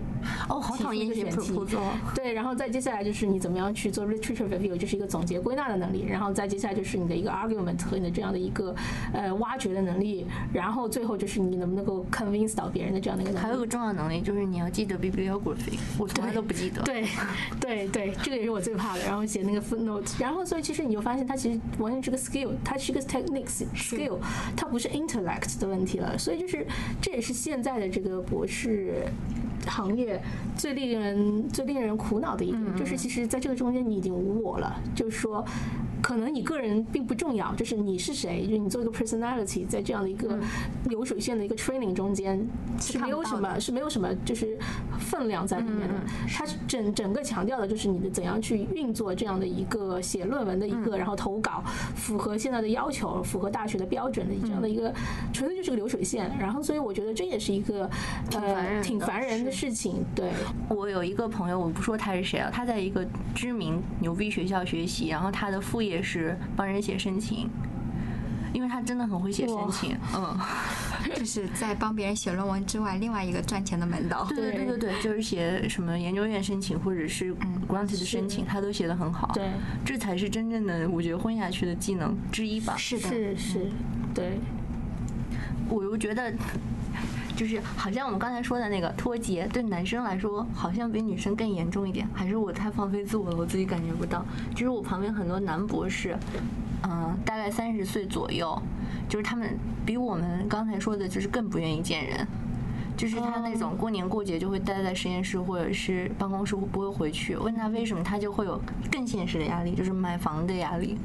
哦，好讨厌写 proposal，对，然后再接下来就是你怎么样去做 literature review，就是一个总结归纳的能力，然后再接下来就是你的一个 argument 和你的这样的一个呃挖掘的能力，然后最后就是你能不能够 convince 到别人的这样的一个能力。还有个重要能力就是你要记得 bibliography，我从来都不记得。对，对对，这个也是我最怕的。然后写那个 footnote，然后所以其实你就发现它其实完全是个 skill，它是一个 techniques skill，它不是 intellect 的问题了。所以就是这也是现在的这个博士。行业最令人最令人苦恼的一点，就是其实在这个中间你已经无我了，就是说。可能你个人并不重要，就是你是谁，就是你做一个 personality，在这样的一个流水线的一个 training 中间是没有什么是没有什么就是分量在里面的。它整整个强调的就是你的怎样去运作这样的一个写论文的一个，然后投稿符合现在的要求，符合大学的标准的这样的一个，纯粹就是个流水线。然后所以我觉得这也是一个呃挺烦人的事情。对我有一个朋友，我不说他是谁啊，他在一个知名牛逼学校学习，然后他的副业。是帮人写申请，因为他真的很会写申请，嗯，就是在帮别人写论文之外，另外一个赚钱的门道。对对对对，就是写什么研究院申请或者是 granted 的申请，他都写的很好。对，这才是真正的我觉得混下去的技能之一吧。是的，是是，对。我又觉得。就是好像我们刚才说的那个脱节，对男生来说好像比女生更严重一点，还是我太放飞自我了，我自己感觉不到。就是我旁边很多男博士，嗯，大概三十岁左右，就是他们比我们刚才说的，就是更不愿意见人。就是他那种过年过节就会待在实验室或者是办公室不会回去。问他为什么，他就会有更现实的压力，就是买房的压力、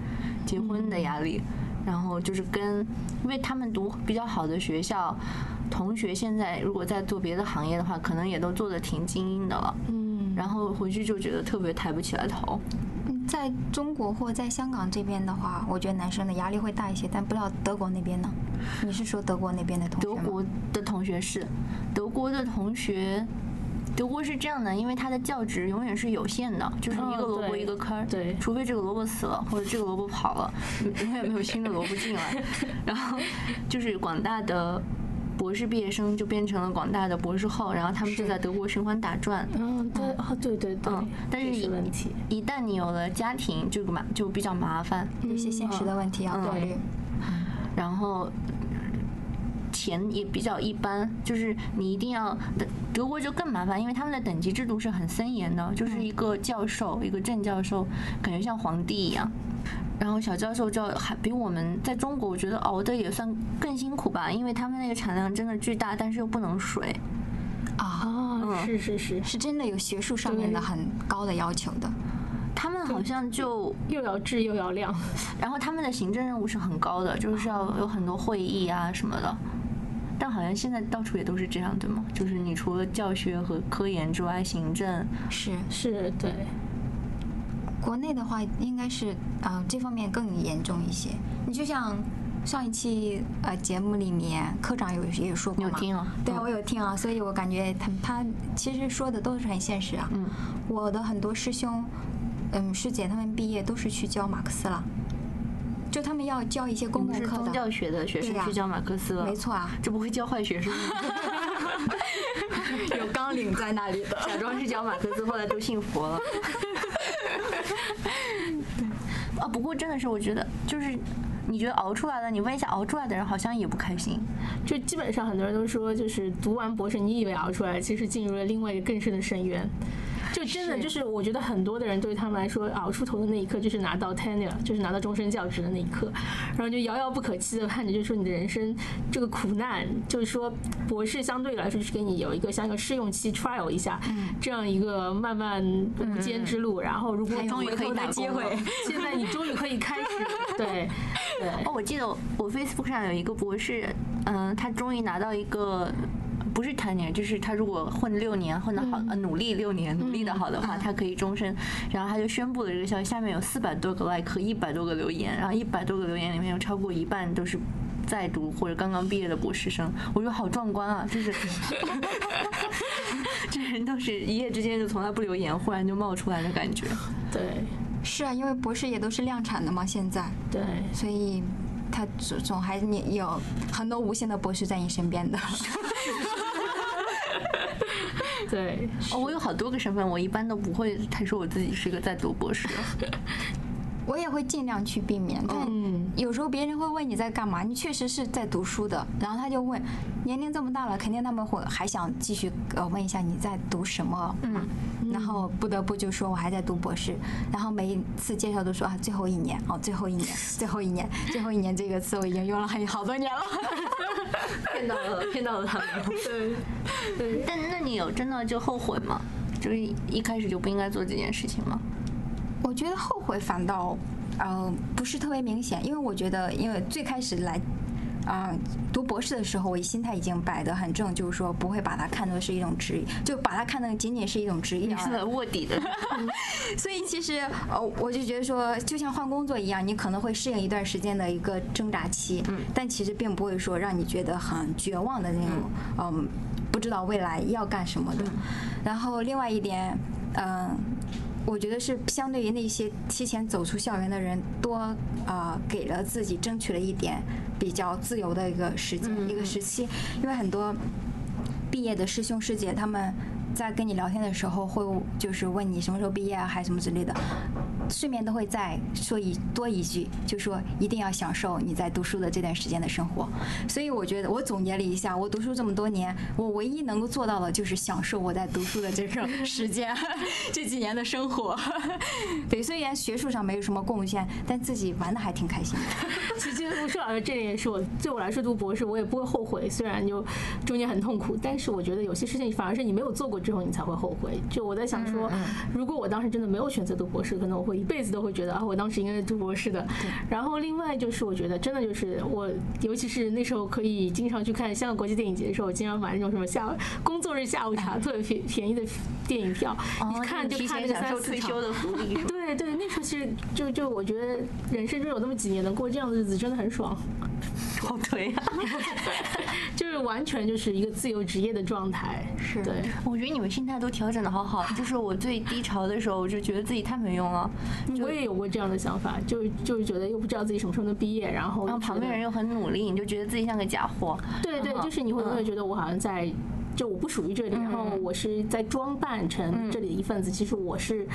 结婚的压力，然后就是跟，因为他们读比较好的学校。同学现在如果在做别的行业的话，可能也都做的挺精英的了。嗯，然后回去就觉得特别抬不起来头。在中国或在香港这边的话，我觉得男生的压力会大一些，但不知道德国那边呢？你是说德国那边的同学德国的同学是，德国的同学，德国是这样的，因为它的教职永远是有限的，就是一个萝卜一个坑儿。对，除非这个萝卜死了，或者这个萝卜跑了，永远没有新的萝卜进来。然后就是广大的。博士毕业生就变成了广大的博士后，然后他们就在德国循环打转。嗯，对，哦，对对对。嗯，但是问题一旦你有了家庭，这个麻就比较麻烦，有些现实的问题要考虑。然后钱也比较一般，就是你一定要德德国就更麻烦，因为他们的等级制度是很森严的，就是一个教授，一个正教授，感觉像皇帝一样。然后小教授就还比我们在中国，我觉得熬的也算更辛苦吧，因为他们那个产量真的巨大，但是又不能水。啊，是是是，是真的有学术上面的很高的要求的。他们好像就又要质又要量，然后他们的行政任务是很高的，就是要有很多会议啊什么的。但好像现在到处也都是这样，对吗？就是你除了教学和科研之外，行政是是，对。国内的话，应该是啊这方面更严重一些。你就像上一期呃节目里面，科长有也说过嘛，听啊，对我有听啊，所以我感觉他他其实说的都是很现实啊。嗯，我的很多师兄嗯师姐他们毕业都是去教马克思了，就他们要教一些公共课的宗教学的学生去教马克思了，没错啊，这不会教坏学生吗？有纲领在那里的，假装是教马克思，后来都信佛了。啊，不过真的是，我觉得就是，你觉得熬出来了，你问一下熬出来的人，好像也不开心。就基本上很多人都说，就是读完博士，你以为熬出来，其实进入了另外一个更深的深渊。就真的就是，我觉得很多的人对他们来说，熬出头的那一刻就是拿到 tenure，就是拿到终身教职的那一刻，然后就遥遥不可期的看着，就是说你的人生这个苦难，就是说博士相对来说是给你有一个像一个试用期 trial 一下，这样一个漫漫无间之路，然后如果终于可以打机会，现在你终于可以开始，对对。哦，我记得我 Facebook 上有一个博士，嗯，他终于拿到一个。不是 tenure，就是他如果混六年混得好，呃，努力六年努力的好的话，他可以终身。然后他就宣布了这个消息，下面有四百多个 like，一百多个留言，然后一百多个留言里面有超过一半都是在读或者刚刚毕业的博士生。我觉得好壮观啊，就是 这人都是一夜之间就从来不留言，忽然就冒出来的感觉。对，是啊，因为博士也都是量产的嘛，现在。对，所以他总总还你有很多无限的博士在你身边的。对，哦，我有好多个身份，我一般都不会太说我自己是一个在读博士。我也会尽量去避免，但嗯有时候别人会问你在干嘛，你确实是在读书的，然后他就问，年龄这么大了，肯定他们会还想继续呃问一下你在读什么，嗯，然后不得不就说我还在读博士，然后每一次介绍都说啊最后一年哦最后一年 最后一年最后一年这个词我已经用了很好多年了。骗到了，骗到了他们。对对，但那你有真的就后悔吗？就是一开始就不应该做这件事情吗？我觉得后悔反倒呃不是特别明显，因为我觉得因为最开始来。啊、读博士的时候，我心态已经摆得很正，就是说不会把它看作是一种职业，就把它看得仅仅是一种职业。是卧底的，所以其实呃，我就觉得说，就像换工作一样，你可能会适应一段时间的一个挣扎期，嗯但其实并不会说让你觉得很绝望的那种，嗯，不知道未来要干什么的。然后另外一点，嗯。我觉得是相对于那些提前走出校园的人，多呃给了自己争取了一点比较自由的一个时间、嗯一个时期，因为很多毕业的师兄师姐他们在跟你聊天的时候，会就是问你什么时候毕业啊，还什么之类的，顺便都会再说一多一句，就说一定要享受你在读书的这段时间的生活。所以我觉得我总结了一下，我读书这么多年，我唯一能够做到的就是享受我在读书的这个时间，这几年的生活。对，虽然学术上没有什么贡献，但自己玩的还挺开心的。其实吴舒老师这点也是我对我来说读博士我也不会后悔，虽然就中间很痛苦，但是我觉得有些事情反而是你没有做过之后你才会后悔。就我在想说，如果我当时真的没有选择读博士，可能我会一辈子都会觉得啊，我当时应该是读博士的。然后另外就是我觉得真的就是我，尤其是那时候可以经常去看香港国际电影节的时候，我经常买那种什么下工作日下午茶 特别便便宜的电影票，一看就看那个三四场退休。的福利。对对，那时候其实就就我觉得人生中有那么几年能过这样的日子，真的很爽，好颓啊！就是完全就是一个自由职业的状态。是对，我觉得你们心态都调整的好好。就是我最低潮的时候，我就觉得自己太没用了，我也有过这样的想法，就就是觉得又不知道自己什么时候能毕业，然后然后旁边人又很努力，你就觉得自己像个假货。对对，嗯就是你会永远觉得我好像在。就我不属于这里，然后我是在装扮成这里的一份子。其实我是，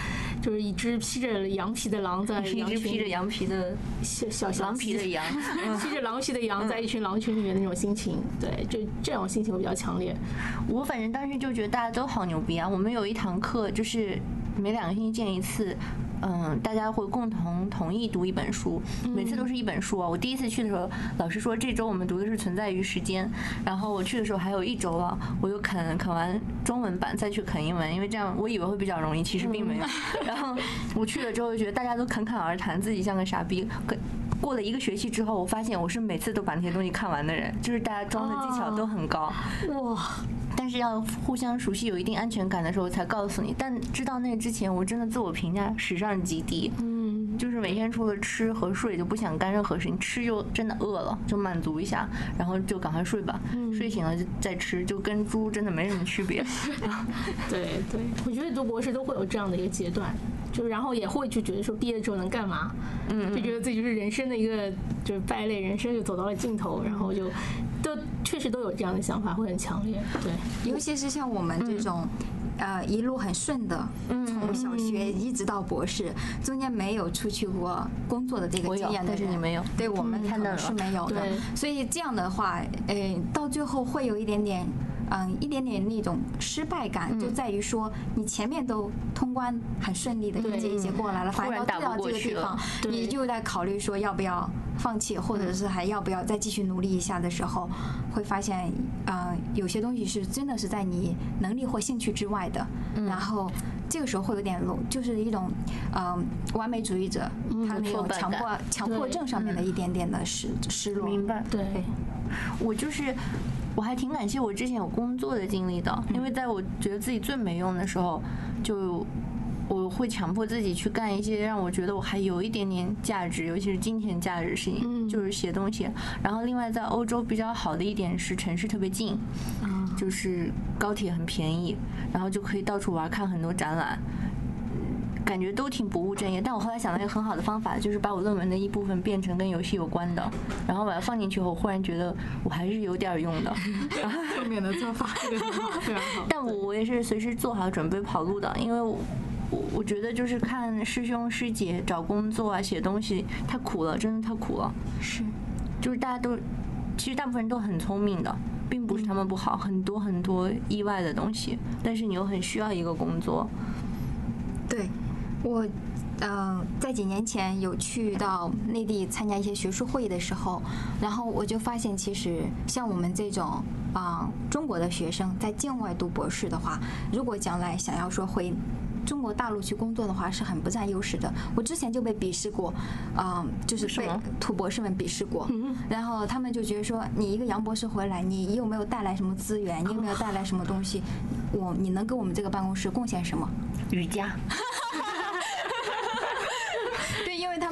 就是一只披着羊皮的狼在 一羊群里只披着羊皮的小小小狼皮的羊。披着狼皮的羊在一群狼群里面的那种心情，对，就这种心情会比较强烈。我反正当时就觉得大家都好牛逼啊！我们有一堂课就是每两个星期见一次，嗯，大家会共同同意读一本书，每次都是一本书啊。我第一次去的时候，老师说这周我们读的是《存在于时间》，然后我去的时候还有一周了，我就啃啃完中文版再去啃英文，因为这样我以为会比较容易，其实并没有。然后我去了之后就觉得大家都侃侃而谈，自己像个傻逼。可过了一个学期之后，我发现我是每次都把那些东西看完的人，就是大家装的技巧都很高。哇，但是要互相熟悉、有一定安全感的时候才告诉你。但知道那个之前，我真的自我评价史上极低，嗯，就是每天除了吃和睡就不想干任何事情，吃就真的饿了就满足一下，然后就赶快睡吧，睡醒了就再吃，就跟猪真的没什么区别。对对，我觉得读博士都会有这样的一个阶段，就然后也会就觉得说毕业之后能干嘛，嗯，就觉得自己就是人生的一个就是败类，人生就走到了尽头，然后就都确实都有这样的想法，会很强烈。对，尤其是像我们这种。呃，一路很顺的，从小学一直到博士，中间没有出去过工作的这个经验的人，但是你没有对我们可能是没有的对，所以这样的话，呃，到最后会有一点点。嗯，一点点那种失败感，就在于说你前面都通关很顺利的一节一节过来了，反而到这个地方，你就在考虑说要不要放弃，或者是还要不要再继续努力一下的时候，会发现，呃，有些东西是真的是在你能力或兴趣之外的，然后这个时候会有点落，就是一种，呃，完美主义者他那种强迫强迫症上面的一点点的失失落。明白？对，我就是，我还挺感谢我之前有工作的经历的，因为在我觉得自己最没用的时候，就我会强迫自己去干一些让我觉得我还有一点点价值，尤其是金钱价值的事情，就是写东西。然后另外在欧洲比较好的一点是城市特别近，就是高铁很便宜，然后就可以到处玩，看很多展览。感觉都挺不务正业，但我后来想到一个很好的方法，就是把我论文的一部分变成跟游戏有关的，然后把它放进去后，忽然觉得我还是有点用的。正面的做法，非常好。但我我也是随时做好准备跑路的，因为我我我觉得就是看师兄师姐找工作啊、写东西太苦了，真的太苦了。是，就是大家都，其实大部分人都很聪明的，并不是他们不好，很多很多意外的东西，但是你又很需要一个工作。对，我呃在几年前有去到内地参加一些学术会议的时候，然后我就发现，其实像我们这种啊、中国的学生在境外读博士的话，如果将来想要说回中国大陆去工作的话，是很不占优势的。我之前就被鄙视过，啊、就是被土博士们鄙视过，然后他们就觉得说，你一个洋博士回来，你又没有带来什么资源？你有没有带来什么东西？我你能给我们这个办公室贡献什么？瑜伽，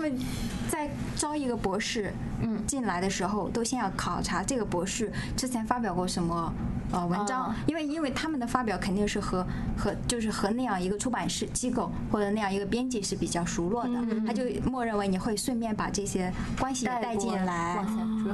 们在招一个博士，嗯，进来的时候，都先要考察这个博士之前发表过什么。呃，文章哦，因为因为他们的发表肯定是和和就是和那样一个出版社机构或者那样一个编辑是比较熟络的，他就默认为你会顺便把这些关系也带进来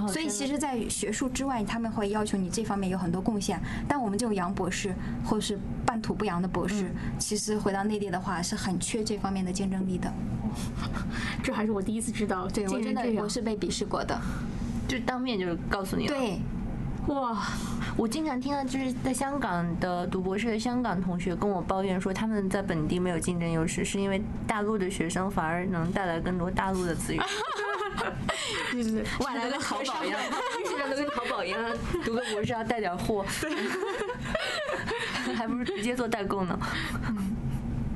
所以其实，在学术之外，他们会要求你这方面有很多贡献。但我们这种洋博士或是半土不洋的博士，其实回到内地的话，是很缺这方面的竞争力的。这还是我第一次知道，对我真的我是被鄙视过的。就当面就告诉你了。对，哇，我经常听到就是在香港的读博士的香港同学跟我抱怨说，他们在本地没有竞争优势，是因为大陆的学生反而能带来更多大陆的资源。对对对，外来的淘宝一样，是像跟淘宝一样，读个博士要带点货，还不如直接做代购呢。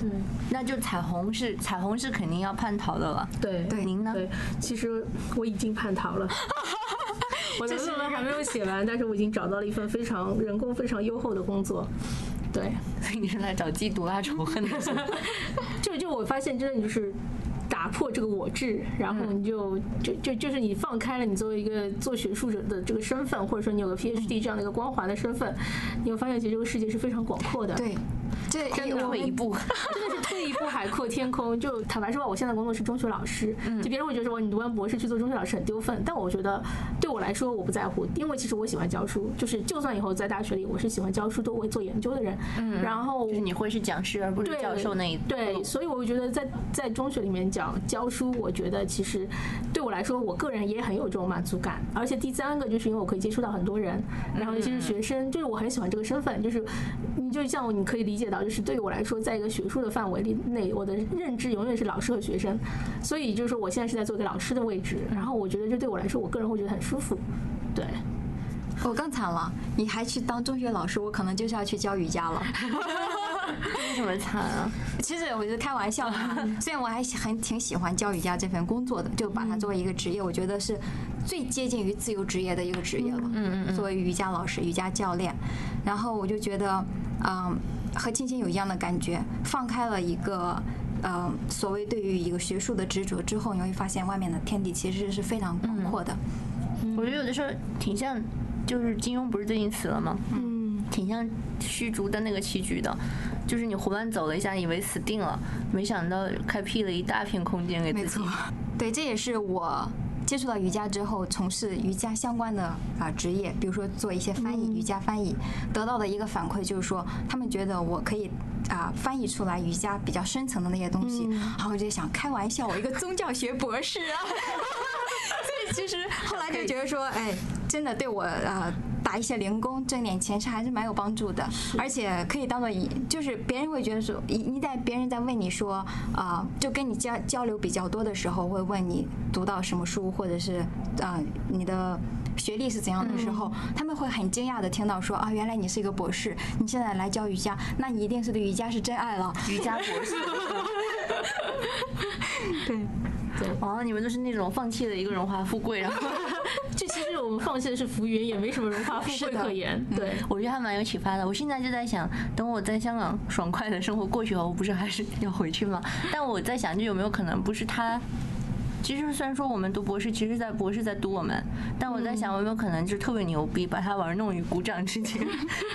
对那就彩虹是彩虹是肯定要叛逃的了。对对您呢？对，其实我已经叛逃了。我的论文还没有写完，但是我已经找到了一份非常人工非常优厚的工作。对，所以你是来找嫉妒啊仇恨的？就就我发现，真的你就是打破这个我制，然后你就就就就是你放开了你作为一个做学术者的这个身份，或者说你有个 PhD 这样的一个光环的身份，你会发现其实这个世界是非常广阔的。对，这真的我们退一步，真 的是退一步海阔天空。就坦白说吧，我现在工作是中学老师，就别人会觉得说你读完博士去做中学老师很丢份，但我觉得对我来说我不在乎，因为其实我喜欢教书，就是就算以后在大学里我是喜欢教书多，我会做研究的人，嗯，然后就是你会是讲师而不是对教授那一对，所以我觉得在在中学里面讲教书，我觉得其实对我来说，我个人也很有这种满足感。而且第三个就是因为我可以接触到很多人，然后尤其是学生，就是我很喜欢这个身份，就是你就像你可以理解到，就是对于我来说，在一个学术的范围里内，我的认知永远是老师和学生，所以就是说我现在是在做一个老师的位置，然后我觉得这对我来说，我个人会觉得很舒服。对，我更惨了，你还去当中学老师，我可能就是要去教瑜伽了。为什么惨啊？其实我是开玩笑的，虽然我还很挺喜欢教瑜伽这份工作的，就把它作为一个职业，我觉得是最接近于自由职业的一个职业了。嗯嗯作为瑜伽老师、瑜伽教练，然后我就觉得，嗯，和青青有一样的感觉，放开了一个。呃，所谓对于一个学术的执着之后，你会发现外面的天地其实是非常广阔的。我觉得有的时候挺像，就是金庸不是最近死了吗？嗯，挺像虚竹的那个棋局的，就是你胡乱走了一下，以为死定了，没想到开辟了一大片空间给自己没错。，对，这也是我接触到瑜伽之后，从事瑜伽相关的啊职业，比如说做一些翻译、瑜伽翻译，得到的一个反馈就是说，他们觉得我可以啊翻译出来瑜伽比较深层的那些东西，然后我就想开玩笑，我一个宗教学博士啊，所以其实后来就觉得说，哎，真的对我啊。打一些零工挣点钱是还是蛮有帮助的，而且可以当做一，就是别人会觉得说，你你在别人在问你说啊、就跟你交交流比较多的时候，会问你读到什么书，或者是啊、你的学历是怎样的时候，他们会很惊讶的听到说啊，原来你是一个博士，你现在来教瑜伽，那你一定是对瑜伽是真爱了。瑜伽博士。对，对哦，你们都是那种放弃了一个荣华富贵，然后 这其实我们放弃的是浮云，也没什么荣华富贵 可言。对，我觉得还蛮有启发的。我现在就在想，等我在香港爽快的生活过去后，我不是还是要回去吗？但我在想，就有没有可能不是他？其实虽然说我们读博士，其实在博士在读我们，但我在想，有没有可能就特别牛逼，把他玩弄于股掌之间？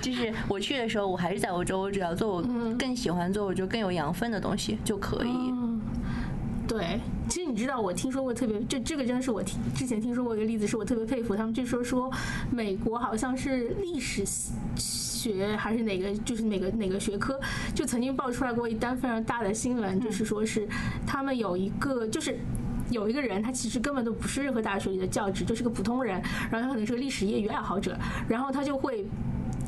就是我去的时候，我还是在欧洲，我只要做我更喜欢做，我觉得更有养分的东西就可以。嗯，对，其实你知道，我听说过特别，这这个真的是我听之前听说过一个例子，是我特别佩服他们，就说说美国好像是历史学还是哪个，就是哪个哪个学科，就曾经爆出来过一单非常大的新闻，就是说是他们有一个就是。有一个人，他其实根本都不是任何大学里的教职，就是个普通人，然后他可能是个历史业余爱好者，然后他就会。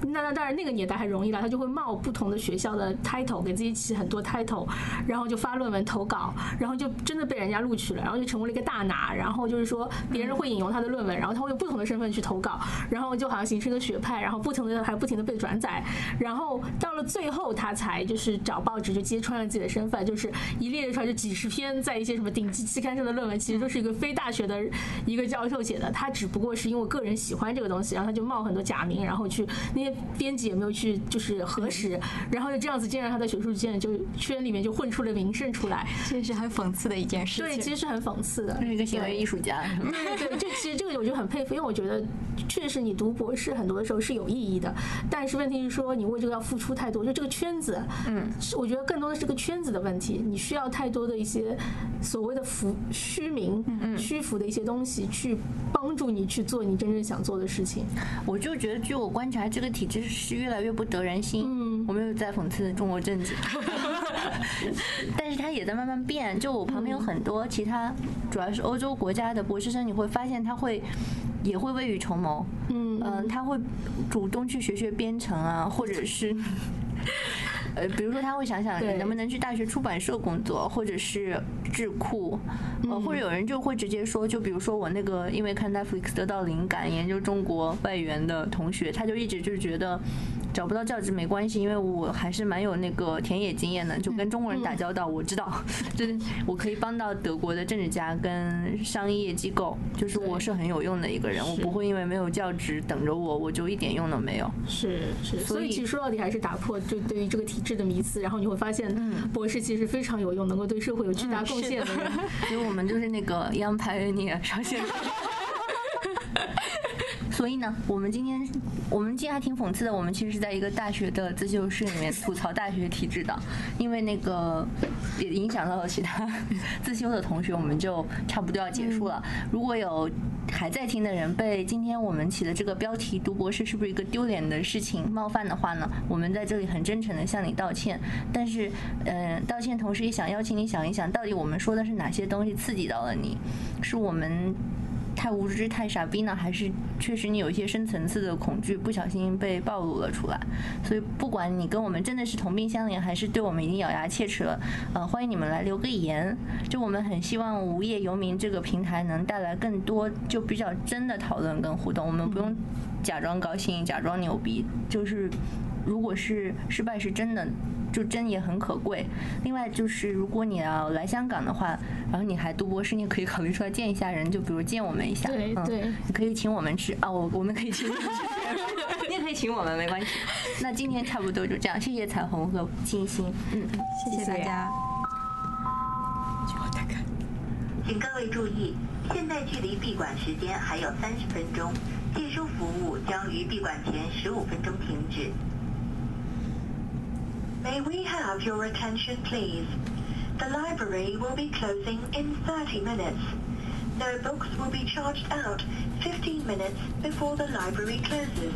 那那当然，那个年代还容易了，他就会冒不同的学校的 title，给自己起很多 title，然后就发论文投稿，然后就真的被人家录取了，然后就成为了一个大拿，然后就是说别人会引用他的论文，然后他会用不同的身份去投稿，然后就好像形成一个学派，然后不停的还不停的被转载，然后到了最后他才就是找报纸就揭穿了自己的身份，就是一列出来就几十篇在一些什么顶级期刊上的论文，其实都是一个非大学的一个教授写的，他只不过是因为个人喜欢这个东西，然后他就冒很多假名，然后去那些。编辑也没有去就是核实，然后就这样子，竟然他在学术界就圈里面就混出了名声出来，这是很讽刺的一件事情。对，其实是很讽刺的，是一个行为艺术家。对对对，这其实这个我就很佩服，因为我觉得确实你读博士很多的时候是有意义的，但是问题是说你为这个要付出太多，就这个圈子，嗯，我觉得更多的是个圈子的问题，你需要太多的一些所谓的浮虚名、虚浮的一些东西去帮助你去做你真正想做的事情。我就觉得，据我观察，这个体制是。越来越不得人心。嗯，我没有在讽刺中国政治，但是它也在慢慢变。就我旁边有很多其他，主要是欧洲国家的博士生，你会发现他会也会未雨绸缪。嗯嗯，他会主动去学学编程啊，或者是呃，比如说他会想想能不能去大学出版社工作，或者是智库，呃，或者有人就会直接说，就比如说我那个因为看 Netflix 得到灵感研究中国外援的同学，他就一直就觉得。找不到教职没关系，因为我还是蛮有那个田野经验的，就跟中国人打交道，我知道，就是我可以帮到德国的政治家跟商业机构，就是我是很有用的一个人，我不会因为没有教职等着我，我就一点用都没有。是是，所以其实说到底还是打破就对于这个体制的迷思，然后你会发现，博士其实非常有用，能够对社会有巨大贡献的人。所以我们就是那个 Young Pioneer 上线。所以呢，我们今天我们今天还挺讽刺的。我们其实是在一个大学的自修室里面吐槽大学体制的，因为那个也影响到了其他自修的同学，我们就差不多要结束了。如果有还在听的人被今天我们起的这个标题“读博士是不是一个丢脸的事情”冒犯的话呢，我们在这里很真诚的向你道歉。但是，嗯，道歉同时也想邀请你想一想，到底我们说的是哪些东西刺激到了你？是我们。太无知、太傻逼呢，还是确实你有一些深层次的恐惧，不小心被暴露了出来。所以不管你跟我们真的是同病相怜，还是对我们已经咬牙切齿了，呃，欢迎你们来留个言。就我们很希望无业游民这个平台能带来更多就比较真的讨论跟互动。我们不用假装高兴、假装牛逼，就是如果是失败是真的。就真也很可贵。另外就是，如果你要来香港的话，然后你还读博士，你可以考虑出来见一下人，就比如见我们一下。对对，你可以请我们吃啊，我我们可以请你吃，你也可以请我们，没关系。那今天差不多就这样，谢谢彩虹和金星，嗯，谢谢大家。请各位注意，现在距离闭馆时间还有三十分钟，借书服务将于闭馆前十五分钟停止。May we have your attention, please? The library will be closing in 30 minutes. No books will be charged out 15 minutes before the library closes.